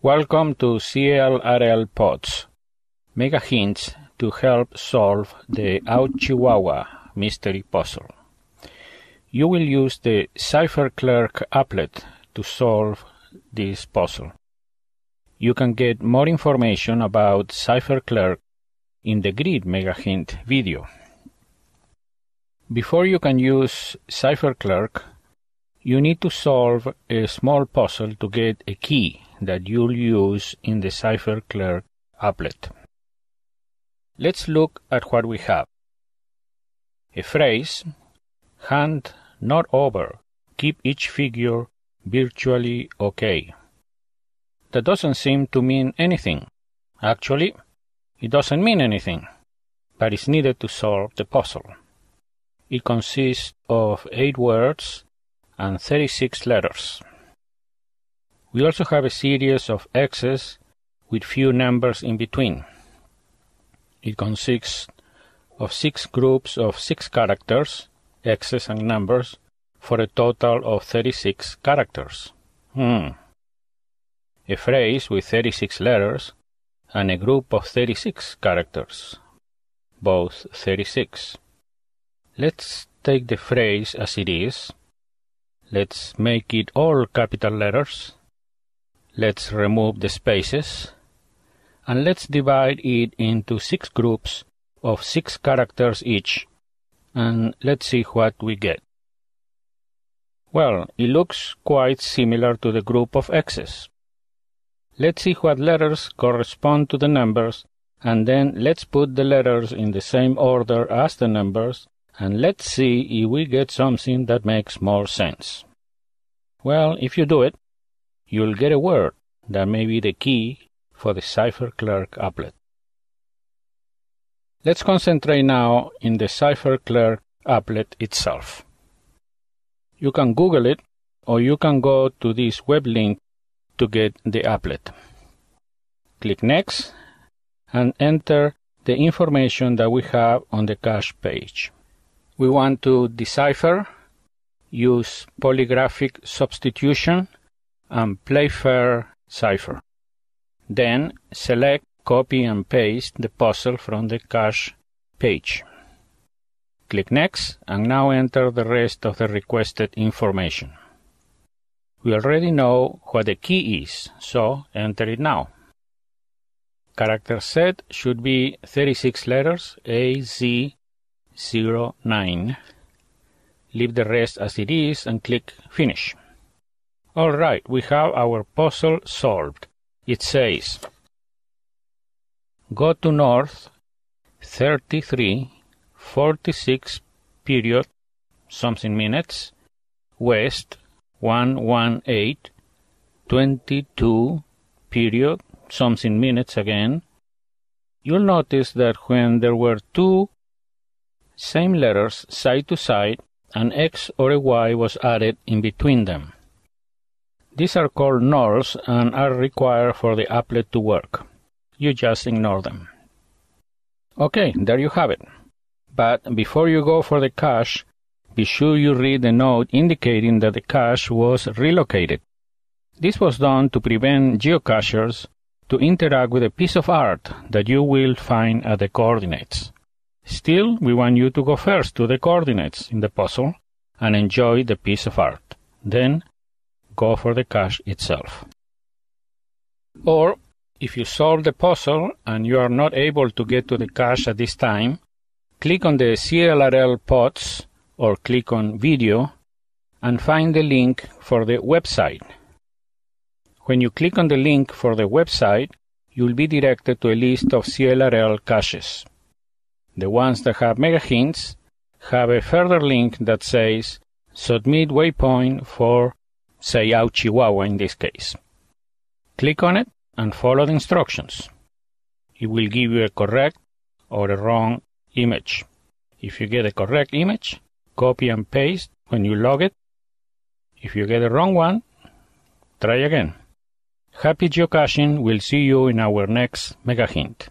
Welcome to CLRL Pods, mega hints to help solve the Ouchihuahua mystery puzzle. You will use the CipherClerk applet to solve this puzzle. You can get more information about CipherClerk in the Grid Mega Hint video. Before you can use CipherClerk, you need to solve a small puzzle to get a key that you'll use in the CipherClerk applet. Let's look at what we have. A phrase, hand not over, keep each figure virtually okay. That doesn't seem to mean anything. Actually, it doesn't mean anything, but it's needed to solve the puzzle. It consists of 8 words and 36 letters. We also have a series of X's with few numbers in between. It consists of six groups of six characters, X's and numbers, for a total of 36 characters. Hmm. A phrase with 36 letters and a group of 36 characters, both 36. Let's take the phrase as it is. Let's make it all capital letters Let's remove the spaces and let's divide it into six groups of six characters each and let's see what we get. Well, it looks quite similar to the group of X's. Let's see what letters correspond to the numbers and then let's put the letters in the same order as the numbers and let's see if we get something that makes more sense. Well, if you do it, you'll get a word that may be the key for the CipherClerk applet. Let's concentrate now in the CipherClerk applet itself. You can Google it or you can go to this web link to get the applet. Click Next and enter the information that we have on the cache page. We want to decipher, use polygraphic substitution, and Playfair cipher. Then select copy and paste the puzzle from the cache page. Click Next and now enter the rest of the requested information. We already know what the key is, so enter it now. Character set should be 36 letters AZ09. Leave the rest as it is and click Finish. All right, we have our puzzle solved. It says, go to north 33, 46 period, something minutes, west 118, 22 period, something minutes again. You'll notice that when there were two same letters side to side, an X or a Y was added in between them. These are called nulls and are required for the applet to work. You just ignore them. Okay, there you have it. But before you go for the cache, be sure you read the note indicating that the cache was relocated. This was done to prevent geocachers to interact with a piece of art that you will find at the coordinates. Still, we want you to go first to the coordinates in the puzzle and enjoy the piece of art. Then go for the cache itself. Or, if you solve the puzzle and you are not able to get to the cache at this time, click on the CLRL pods or click on video and find the link for the website. When you click on the link for the website, you'll be directed to a list of CLRL caches. The ones that have mega hints have a further link that says submit waypoint for say Ouchihuahua in this case. Click on it and follow the instructions. It will give you a correct or a wrong image. If you get a correct image, copy and paste when you log it. If you get a wrong one, try again. Happy geocaching. We'll see you in our next mega hint.